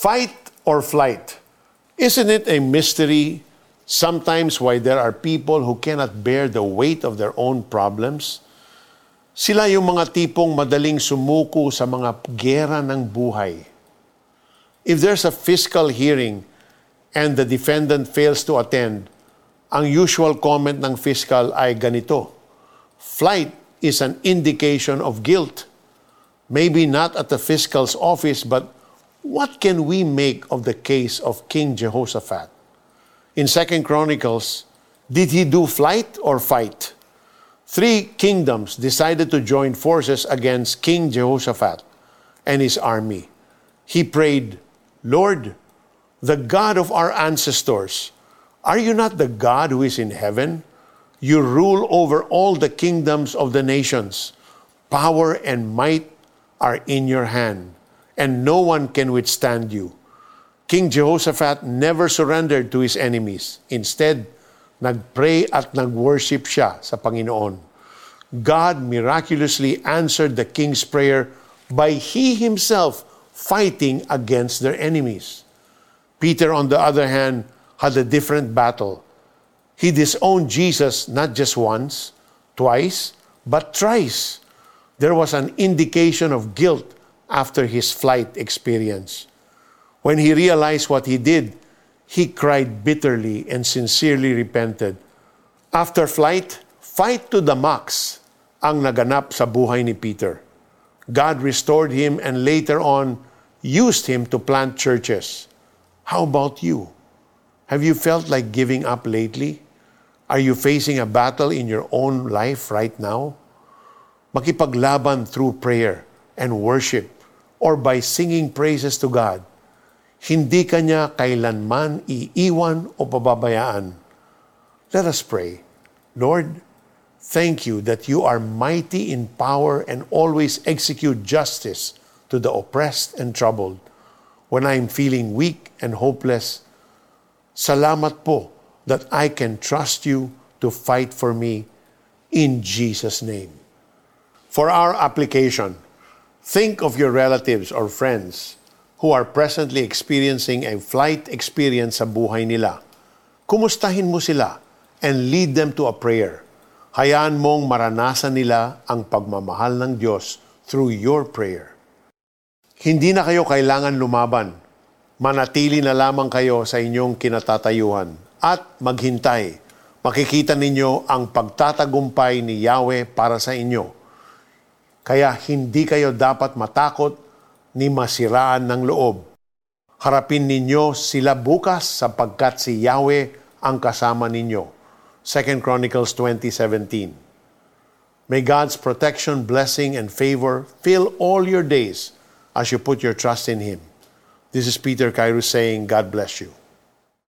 Fight or flight? Isn't it a mystery sometimes why there are people who cannot bear the weight of their own problems? Sila yung mga tipong madaling sumuko sa mga gera ng buhay. If there's a fiscal hearing and the defendant fails to attend, ang usual comment ng fiscal ay ganito, Flight is an indication of guilt. Maybe not at the fiscal's office, but what can we make of the case of King Jehoshaphat? In Second Chronicles, did he do flight or fight? Three kingdoms decided to join forces against King Jehoshaphat and his army. He prayed, Lord, the God of our ancestors, are you not the God who is in heaven? You rule over all the kingdoms of the nations. Power and might are in your hand and no one can withstand you. King Jehoshaphat never surrendered to his enemies. Instead, nagpray at nagworship siya sa Panginoon. God miraculously answered the king's prayer by he himself fighting against their enemies. Peter, on the other hand, had a different battle. He disowned Jesus not just once, twice, but thrice. There was an indication of guilt after his flight experience. When he realized what he did, he cried bitterly and sincerely repented. After flight, fight to the max ang naganap sa buhay ni Peter. God restored him and later on used him to plant churches. How about you? Have you felt like giving up lately? Are you facing a battle in your own life right now? Makipaglaban through prayer and worship or by singing praises to God, hindi ka niya kailanman iiwan o pababayaan. Let us pray. Lord, thank you that you are mighty in power and always execute justice to the oppressed and troubled. When I am feeling weak and hopeless, salamat po that I can trust you to fight for me in Jesus' name. For our application, Think of your relatives or friends who are presently experiencing a flight experience sa buhay nila. Kumustahin mo sila and lead them to a prayer. Hayaan mong maranasan nila ang pagmamahal ng Diyos through your prayer. Hindi na kayo kailangan lumaban. Manatili na lamang kayo sa inyong kinatatayuhan at maghintay. Makikita ninyo ang pagtatagumpay ni Yahweh para sa inyo kaya hindi kayo dapat matakot ni masiraan ng loob. Harapin ninyo sila bukas sapagkat si Yahweh ang kasama ninyo. 2 Chronicles 20:17. May God's protection, blessing, and favor fill all your days as you put your trust in Him. This is Peter Kairos saying, God bless you.